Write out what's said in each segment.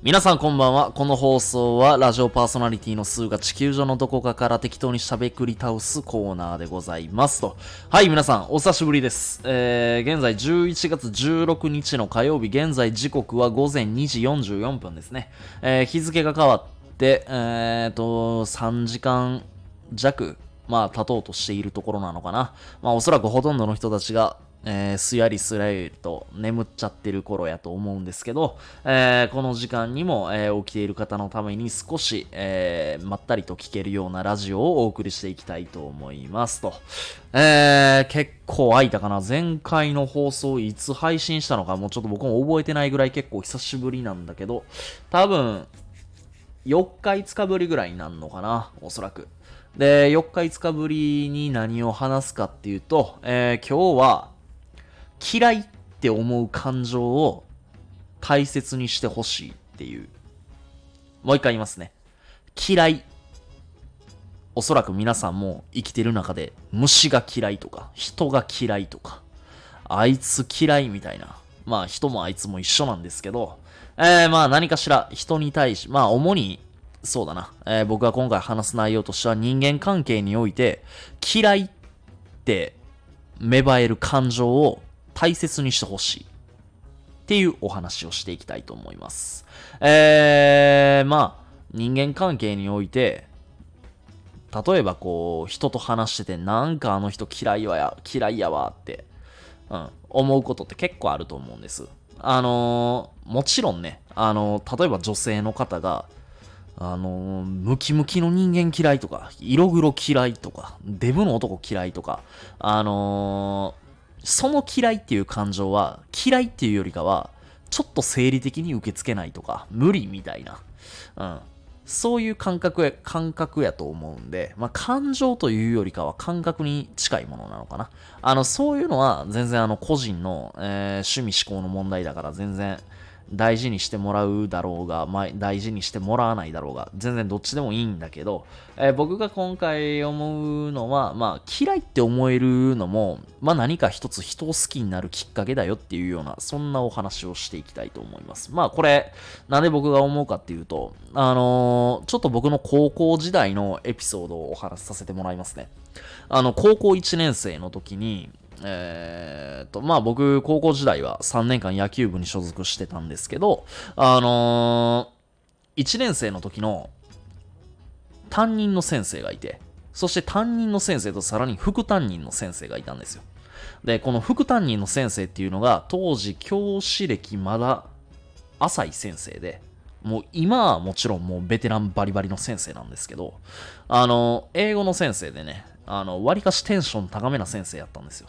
皆さんこんばんは。この放送はラジオパーソナリティの数が地球上のどこかから適当にしゃべくり倒すコーナーでございますと。はい、皆さんお久しぶりです。えー、現在11月16日の火曜日、現在時刻は午前2時44分ですね。えー、日付が変わって、えーと、3時間弱、まあ、経とうとしているところなのかな。まあ、おそらくほとんどの人たちが、えーすやりすやりと眠っちゃってる頃やと思うんですけど、えーこの時間にも、えー起きている方のために少し、えまったりと聞けるようなラジオをお送りしていきたいと思いますと。え結構空いたかな？前回の放送いつ配信したのかもうちょっと僕も覚えてないぐらい結構久しぶりなんだけど、多分、4日5日ぶりぐらいになるのかな、おそらく。で、4日5日ぶりに何を話すかっていうと、え今日は、嫌いって思う感情を大切にしてほしいっていう。もう一回言いますね。嫌い。おそらく皆さんも生きてる中で虫が嫌いとか、人が嫌いとか、あいつ嫌いみたいな。まあ人もあいつも一緒なんですけど、えー、まあ何かしら人に対し、まあ主にそうだな、えー僕が今回話す内容としては人間関係において嫌いって芽生える感情を大切にしてほしいっていうお話をしていきたいと思います。えー、まあ人間関係において例えばこう人と話しててなんかあの人嫌いわや嫌いやわって、うん、思うことって結構あると思うんです。あのーもちろんね、あのー例えば女性の方があのームキムキの人間嫌いとか、色黒嫌いとか、デブの男嫌いとか、あのーその嫌いっていう感情は、嫌いっていうよりかは、ちょっと生理的に受け付けないとか、無理みたいな。うん。そういう感覚や、感覚やと思うんで、まあ、感情というよりかは感覚に近いものなのかな。あの、そういうのは全然あの、個人の、えー趣味思考の問題だから全然大事にしてもらうだろうが、まあ、大事にしてもらわないだろうが、全然どっちでもいいんだけど、えー僕が今回思うのは、まあ、嫌いって思えるのも、まあ、何か一つ人を好きになるきっかけだよっていうような、そんなお話をしていきたいと思います。まあ、これ、なんで僕が思うかっていうと、あのーちょっと僕の高校時代のエピソードをお話しさせてもらいますね。あの、高校1年生の時に、えーっと、まあ僕、高校時代は3年間野球部に所属してたんですけど、あのー、1年生の時の担任の先生がいて、そして担任の先生とさらに副担任の先生がいたんですよ。で、この副担任の先生っていうのが、当時教師歴まだ浅い先生で、もう今はもちろんもうベテランバリバリの先生なんですけど、あの、英語の先生でね、あの、割かしテンション高めな先生やったんですよ。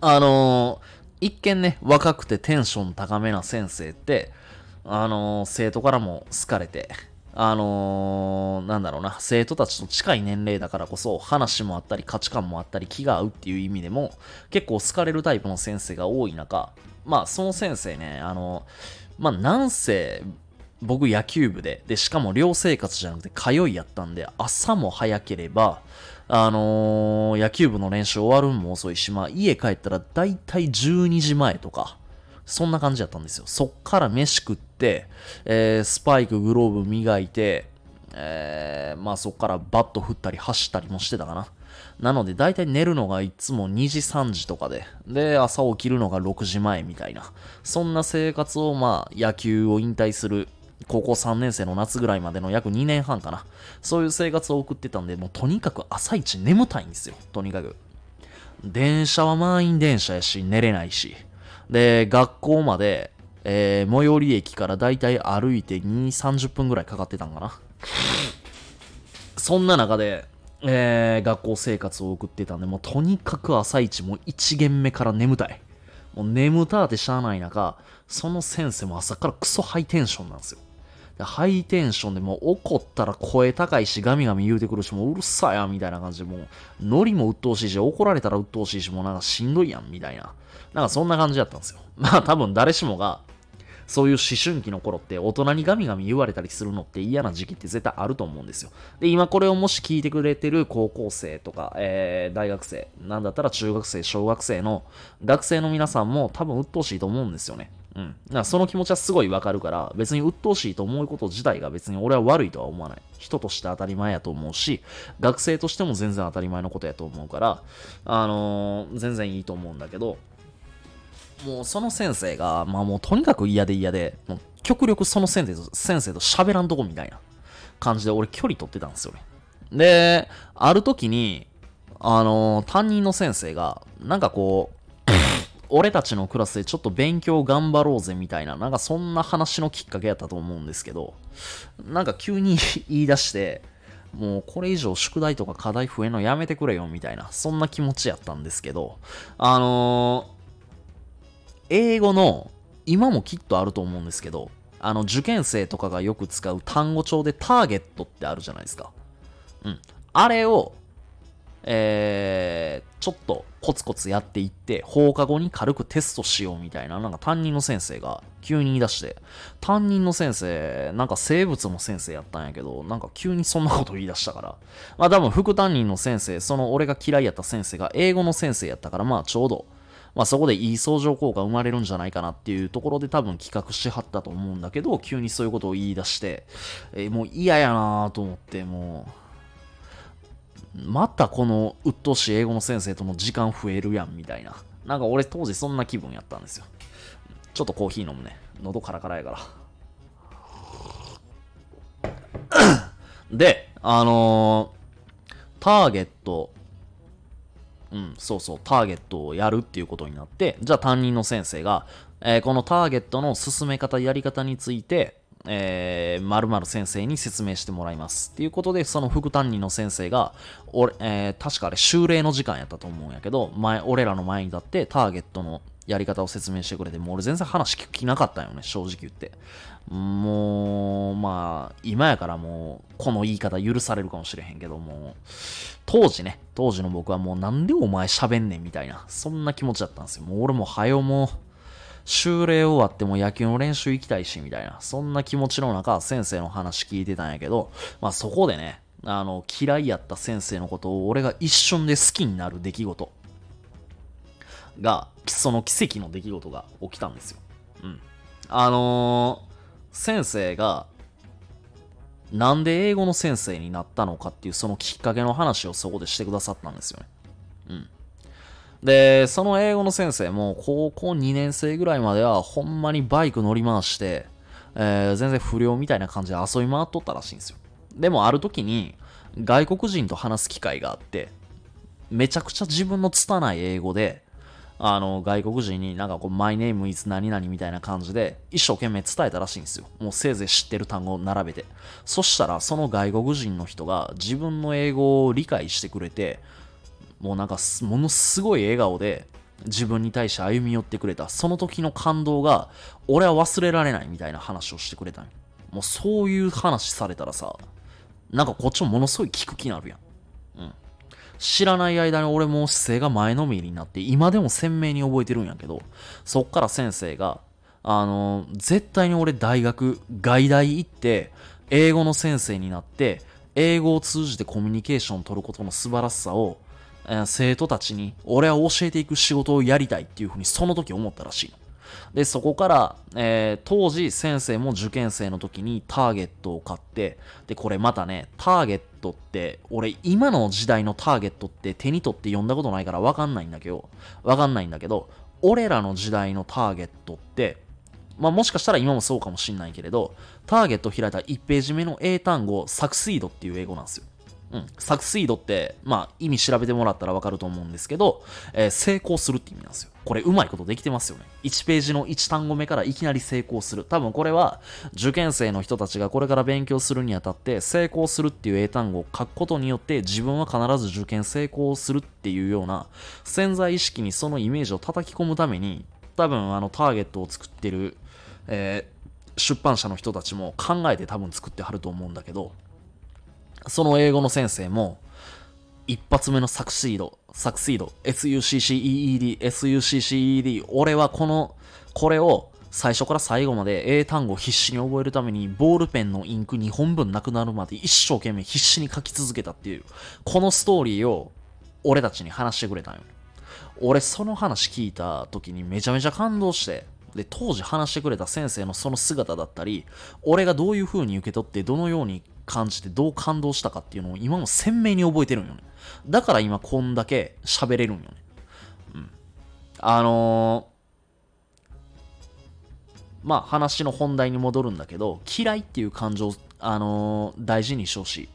あの一見ね、若くてテンション高めな先生って、あの生徒からも好かれて、あのなんだろうな、生徒たちと近い年齢だからこそ、話もあったり、価値観もあったり、気が合うっていう意味でも、結構好かれるタイプの先生が多い中、まあ、その先生ね、あのまあ、なんせ、僕野球部で、で、しかも寮生活じゃなくて通いやったんで、朝も早ければ、あのー野球部の練習終わるんも遅いし、まあ家帰ったら大体12時前とか、そんな感じだったんですよ。そっから飯食って、えースパイク、グローブ磨いて、えーまあそっからバット振ったり走ったりもしてたかな。なので大体寝るのがいつも2時3時とかで、で、朝起きるのが6時前みたいな。そんな生活をまあ野球を引退する高校3年生の夏ぐらいまでの約2年半かな。そういう生活を送ってたんで、もうとにかく朝一眠たいんですよ。とにかく。電車は満員電車やし、寝れないし。で、学校まで、えー最寄り駅からだいたい歩いて2、30分ぐらいかかってたんかな。そんな中で、えー学校生活を送ってたんで、もうとにかく朝一もう1限目から眠たい。もう眠たってしゃあない中、その先生も朝からクソハイテンションなんですよ。ハイテンションでもう怒ったら声高いし、ガミガミ言うてくるし、もううるさいやんみたいな感じで、もうノリも鬱陶しいし、怒られたら鬱陶しいし、もうなんかしんどいやんみたいな。なんかそんな感じだったんですよ。まあ多分誰しもが、そういう思春期の頃って大人にガミガミ言われたりするのって嫌な時期って絶対あると思うんですよ。で、今これをもし聞いてくれてる高校生とか、えー、大学生、なんだったら中学生、小学生の学生の皆さんも多分鬱陶しいと思うんですよね。うん。だからその気持ちはすごいわかるから、別に鬱陶しいと思うこと自体が別に俺は悪いとは思わない。人として当たり前やと思うし、学生としても全然当たり前のことやと思うから、あのー全然いいと思うんだけど、もうその先生が、まあもうとにかく嫌で嫌で、もう極力その先生と先生と喋らんとこみたいな感じで俺距離取ってたんですよね。で、ある時に、あのー担任の先生が、なんかこう、俺たちのクラスでちょっと勉強頑張ろうぜみたいな、なんかそんな話のきっかけやったと思うんですけど、なんか急に言い出して、もうこれ以上宿題とか課題増えのやめてくれよみたいな、そんな気持ちやったんですけど、あのー英語の、今もきっとあると思うんですけど、あの受験生とかがよく使う単語帳でターゲットってあるじゃないですか。うん。あれを、えー、ちょっとコツコツやっていって、放課後に軽くテストしようみたいな、なんか担任の先生が急に言い出して、担任の先生、なんか生物の先生やったんやけど、なんか急にそんなこと言い出したから、まあ多分副担任の先生、その俺が嫌いやった先生が英語の先生やったから、まあちょうど、まあそこでいい相乗効果生まれるんじゃないかなっていうところで多分企画しはったと思うんだけど、急にそういうことを言い出して、えーもう嫌やなぁと思って、もう、またこの鬱陶しい英語の先生との時間増えるやんみたいな。なんか俺当時そんな気分やったんですよ。ちょっとコーヒー飲むね。喉カラカラやから。で、あのーターゲット、うん、そうそう、ターゲットをやるっていうことになって、じゃあ担任の先生が、えーこのターゲットの進め方、やり方について、えー、〇〇先生に説明してもらいます。っていうことで、その副担任の先生が、俺、えー確かあれ、修例の時間やったと思うんやけど、前、俺らの前に立って、ターゲットのやり方を説明してくれて、もう俺全然話聞きなかったんよね、正直言って。もう、まあ、今やからもう、この言い方許されるかもしれへんけども、当時ね、当時の僕はもうなんでお前喋んねんみたいな、そんな気持ちだったんですよ。もう俺も早よもう、修例終わっても野球の練習行きたいし、みたいな、そんな気持ちの中、先生の話聞いてたんやけど、まあそこでね、あの、嫌いやった先生のことを俺が一瞬で好きになる出来事が、その奇跡の出来事が起きたんですよ。うん。あのー先生が、なんで英語の先生になったのかっていうそのきっかけの話をそこでしてくださったんですよね。うん。で、その英語の先生も高校2年生ぐらいまではほんまにバイク乗り回して、えー全然不良みたいな感じで遊び回っとったらしいんですよ。でもある時に外国人と話す機会があって、めちゃくちゃ自分の拙い英語で、あの、外国人になんかこう、My name is 何々みたいな感じで、一生懸命伝えたらしいんですよ。もうせいぜい知ってる単語を並べて。そしたら、その外国人の人が自分の英語を理解してくれて、もうなんか、ものすごい笑顔で、自分に対して歩み寄ってくれた。その時の感動が、俺は忘れられないみたいな話をしてくれたんよもうそういう話されたらさ、なんかこっちもものすごい聞く気になるやん。うん知らない間に俺も姿勢が前のめりになって、今でも鮮明に覚えてるんやけど、そっから先生が、あの絶対に俺大学、外大行って、英語の先生になって、英語を通じてコミュニケーションを取ることの素晴らしさを、生徒たちに、俺は教えていく仕事をやりたいっていうふうにその時思ったらしいの。で、そこから、えー当時先生も受験生の時にターゲットを買って、で、これまたね、ターゲットって、俺今の時代のターゲットって手に取って読んだことないからわかんないんだけど、わかんないんだけど、俺らの時代のターゲットって、まあもしかしたら今もそうかもしんないけれど、ターゲットを開いた1ページ目の英単語、サクシードっていう英語なんですよ。うん。サクシードって、まあ意味調べてもらったらわかると思うんですけど、えー成功するって意味なんですよ。これうまいことできてますよね。1ページの1単語目からいきなり成功する。多分これは受験生の人たちがこれから勉強するにあたって成功するっていう英単語を書くことによって自分は必ず受験成功するっていうような潜在意識にそのイメージを叩き込むために多分あのターゲットを作ってる、えー出版社の人たちも考えて多分作ってはると思うんだけどその英語の先生も一発目のサクシード、サクシード、SUCCEED、SUCCED、俺はこの、これを最初から最後まで英単語を必死に覚えるために、ボールペンのインク2本分なくなるまで一生懸命必死に書き続けたっていう、このストーリーを俺たちに話してくれたんよ。俺その話聞いた時にめちゃめちゃ感動して、で、当時話してくれた先生のその姿だったり、俺がどういう風に受け取って、どのように感じて、どう感動したかっていうのを今も鮮明に覚えてるんよね。だから今こんだけ喋れるんよね。うん。あのー、まあ話の本題に戻るんだけど、嫌いっていう感情、あのー、大事にしてほしい。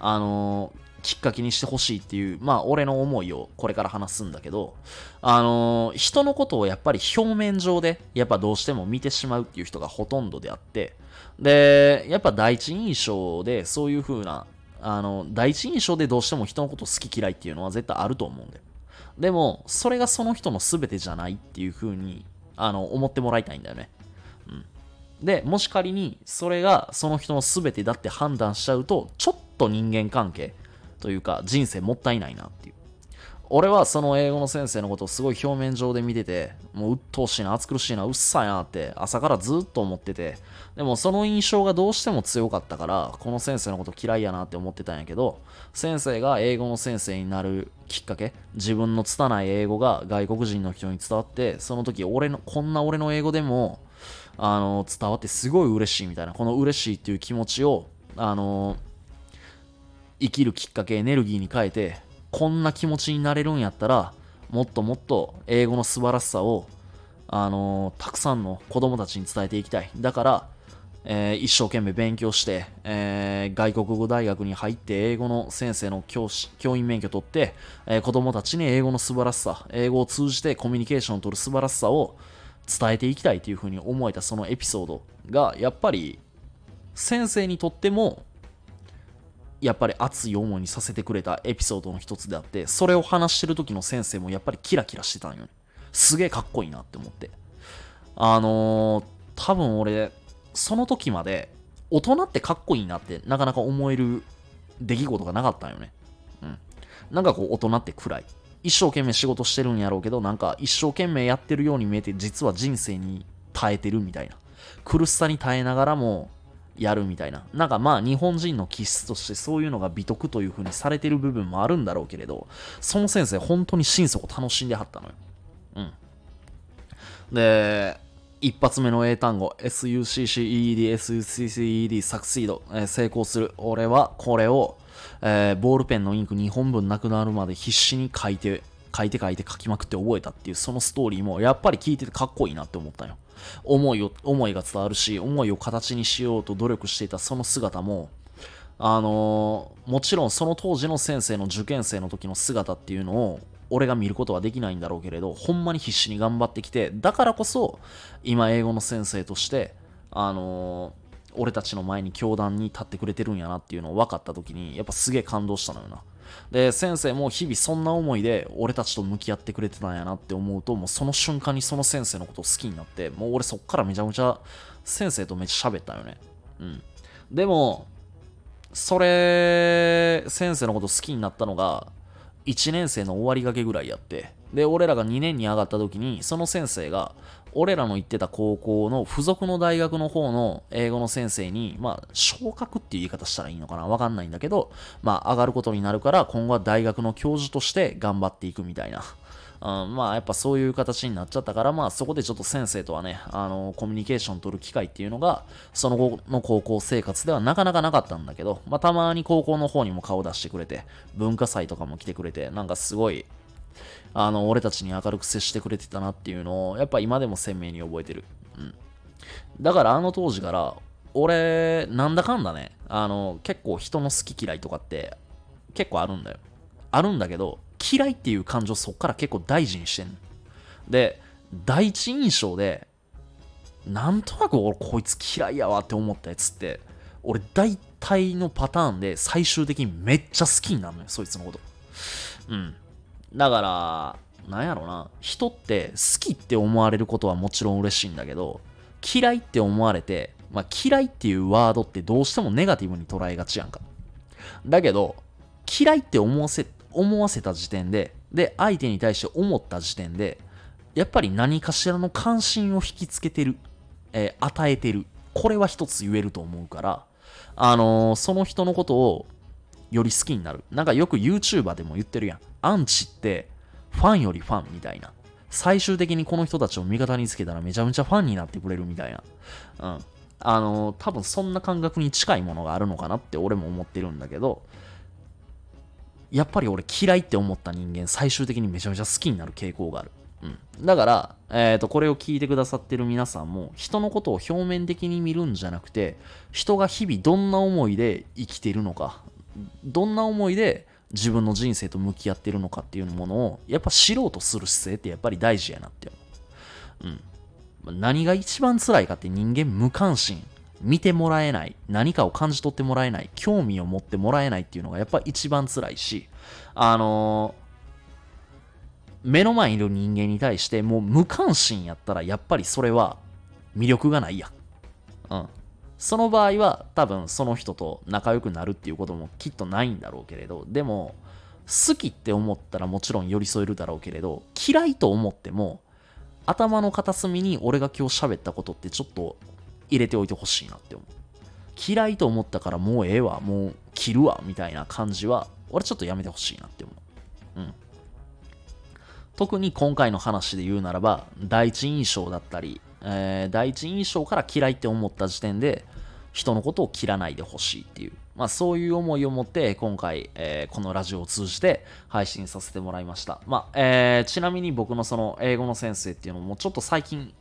あのー、きっかけにしてほしいっていう、まあ俺の思いをこれから話すんだけど、あのー、人のことをやっぱり表面上で、やっぱどうしても見てしまうっていう人がほとんどであって、で、やっぱ第一印象でそういう風な、あの、第一印象でどうしても人のこと好き嫌いっていうのは絶対あると思うんだよ。でも、それがその人の全てじゃないっていう風に、あの、思ってもらいたいんだよね。うん。で、もし仮にそれがその人の全てだって判断しちゃうと、ちょっと人間関係というか人生もったいないなっていう。俺はその英語の先生のことをすごい表面上で見てて、もう鬱陶しいな、暑苦しいな、うっさいなって朝からずっと思ってて、でもその印象がどうしても強かったから、この先生のこと嫌いやなって思ってたんやけど、先生が英語の先生になるきっかけ、自分の拙い英語が外国人の人に伝わって、その時俺の、こんな俺の英語でも、あの、伝わってすごい嬉しいみたいな、この嬉しいっていう気持ちを、あの、生きるきっかけ、エネルギーに変えて、こんな気持ちになれるんやったら、もっともっと英語の素晴らしさを、あのー、たくさんの子供たちに伝えていきたい。だから、えー、一生懸命勉強して、えー、外国語大学に入って英語の先生の教師教員免許取って、えー、子供たちに英語の素晴らしさ、英語を通じてコミュニケーションを取る素晴らしさを伝えていきたいというふうに思えたそのエピソードが、やっぱり先生にとってもやっぱり熱い思いにさせてくれたエピソードの一つであって、それを話してる時の先生もやっぱりキラキラしてたんよね。すげえかっこいいなって思って。あのー、多分俺、その時まで大人ってかっこいいなってなかなか思える出来事がなかったんよね。うん。なんかこう大人って暗い。一生懸命仕事してるんやろうけど、なんか一生懸命やってるように見えて、実は人生に耐えてるみたいな。苦しさに耐えながらも、やるみたいな。なんかまあ日本人の気質としてそういうのが美徳という風にされてる部分もあるんだろうけれど、その先生本当に心底楽しんではったのよ。うん。で、一発目の英単語、succed, succed, succeed、えー、成功する。俺はこれを、えー、ボールペンのインク2本分なくなるまで必死に書いて、書いて書いて書きまくって覚えたっていうそのストーリーもやっぱり聞いててかっこいいなって思ったよ。思いを、思いが伝わるし、思いを形にしようと努力していたその姿も、あのー、もちろんその当時の先生の受験生の時の姿っていうのを俺が見ることはできないんだろうけれど、ほんまに必死に頑張ってきて、だからこそ、今英語の先生として、あのー、俺たちの前に教壇に立ってくれてるんやなっていうのを分かった時に、やっぱすげえ感動したのよな。で、先生も日々そんな思いで俺たちと向き合ってくれてたんやなって思うと、もうその瞬間にその先生のことを好きになって、もう俺そっからめちゃめちゃ先生とめっちゃ喋ったよね。うん。でも、それ、先生のこと好きになったのが、1年生の終わりがけぐらいやって、で、俺らが2年に上がった時に、その先生が、俺らの行ってた高校の付属の大学の方の英語の先生に、まあ、昇格っていう言い方したらいいのかなわかんないんだけど、まあ、上がることになるから、今後は大学の教授として頑張っていくみたいな。うん、まあ、やっぱそういう形になっちゃったから、まあ、そこでちょっと先生とはね、あの、コミュニケーション取る機会っていうのが、その後の高校生活ではなかなかなかったんだけど、まあ、たまに高校の方にも顔出してくれて、文化祭とかも来てくれて、なんかすごい、あの、俺たちに明るく接してくれてたなっていうのを、やっぱ今でも鮮明に覚えてる。うん。だからあの当時から、俺、なんだかんだね、あの、結構人の好き嫌いとかって結構あるんだよ。あるんだけど、嫌いっていう感情そっから結構大事にしてんの。で、第一印象で、なんとなく俺こいつ嫌いやわって思ったやつって、俺大体のパターンで最終的にめっちゃ好きになるのよ、そいつのこと。うん。だから、なんやろな。人って好きって思われることはもちろん嬉しいんだけど、嫌いって思われて、まあ、嫌いっていうワードってどうしてもネガティブに捉えがちやんか。だけど、嫌いって思わせ、思わせた時点で、で、相手に対して思った時点で、やっぱり何かしらの関心を引きつけてる、えー、与えてる。これは一つ言えると思うから、あのー、その人のことをより好きになる。なんかよく YouTuber でも言ってるやん。アンチってファンよりファンみたいな。最終的にこの人たちを味方につけたらめちゃめちゃファンになってくれるみたいな。うん。あの、多分そんな感覚に近いものがあるのかなって俺も思ってるんだけど、やっぱり俺嫌いって思った人間、最終的にめちゃめちゃ好きになる傾向がある。うん。だから、えっ、ー、と、これを聞いてくださってる皆さんも、人のことを表面的に見るんじゃなくて、人が日々どんな思いで生きてるのか、どんな思いで自分の人生と向き合ってるのかっていうものを、やっぱ知ろうとする姿勢ってやっぱり大事やなって思う。うん。何が一番辛いかって人間無関心。見てもらえない。何かを感じ取ってもらえない。興味を持ってもらえないっていうのがやっぱ一番辛いし、あのー、目の前にいる人間に対してもう無関心やったらやっぱりそれは魅力がないや。うん。その場合は多分その人と仲良くなるっていうこともきっとないんだろうけれど、でも好きって思ったらもちろん寄り添えるだろうけれど、嫌いと思っても頭の片隅に俺が今日喋ったことってちょっと入れておいてほしいなって思う。嫌いと思ったからもうええわ、もう切るわ、みたいな感じは、俺ちょっとやめてほしいなって思う。うん。特に今回の話で言うならば、第一印象だったり、えー、第一印象から嫌いって思った時点で、人のことを切らないでほしいっていう、まあそういう思いを持って今回、えー、このラジオを通じて配信させてもらいました。まあ、えー、ちなみに僕のその英語の先生っていうのもちょっと最近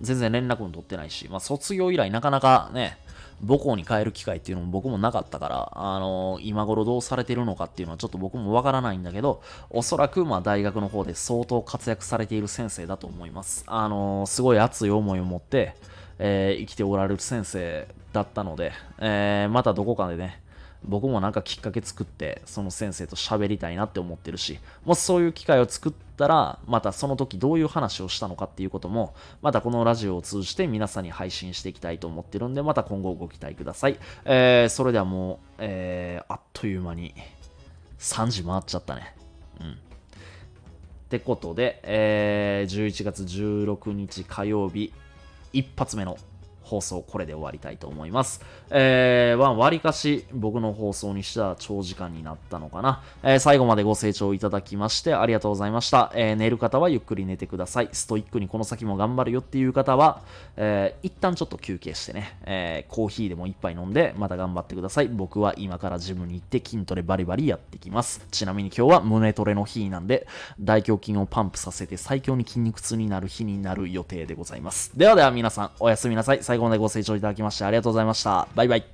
全然連絡も取ってないし、まあ卒業以来なかなかね、母校に帰る機会っていうのも僕もなかったから、あのー、今頃どうされてるのかっていうのはちょっと僕もわからないんだけど、おそらくまあ大学の方で相当活躍されている先生だと思います。あのー、すごい熱い思いを持って、えー、生きておられる先生だったので、えー、またどこかでね、僕もなんかきっかけ作って、その先生と喋りたいなって思ってるし、もしそういう機会を作ったら、またその時どういう話をしたのかっていうことも、またこのラジオを通じて皆さんに配信していきたいと思ってるんで、また今後ご期待ください。えー、それではもう、えー、あっという間に3時回っちゃったね。うん。ってことで、えー、11月16日火曜日、一発目の放送これで終わりたいと思います。えー、わりかし僕の放送にしては長時間になったのかな。えー、最後までご清聴いただきましてありがとうございました。えー、寝る方はゆっくり寝てください。ストイックにこの先も頑張るよっていう方は、えー、一旦ちょっと休憩してね、えー、コーヒーでも一杯飲んでまた頑張ってください。僕は今からジムに行って筋トレバリバリやってきます。ちなみに今日は胸トレの日なんで、大胸筋をパンプさせて最強に筋肉痛になる日になる予定でございます。ではでは皆さん、おやすみなさい。最後までご清聴いただきましてありがとうございました。バイバイ。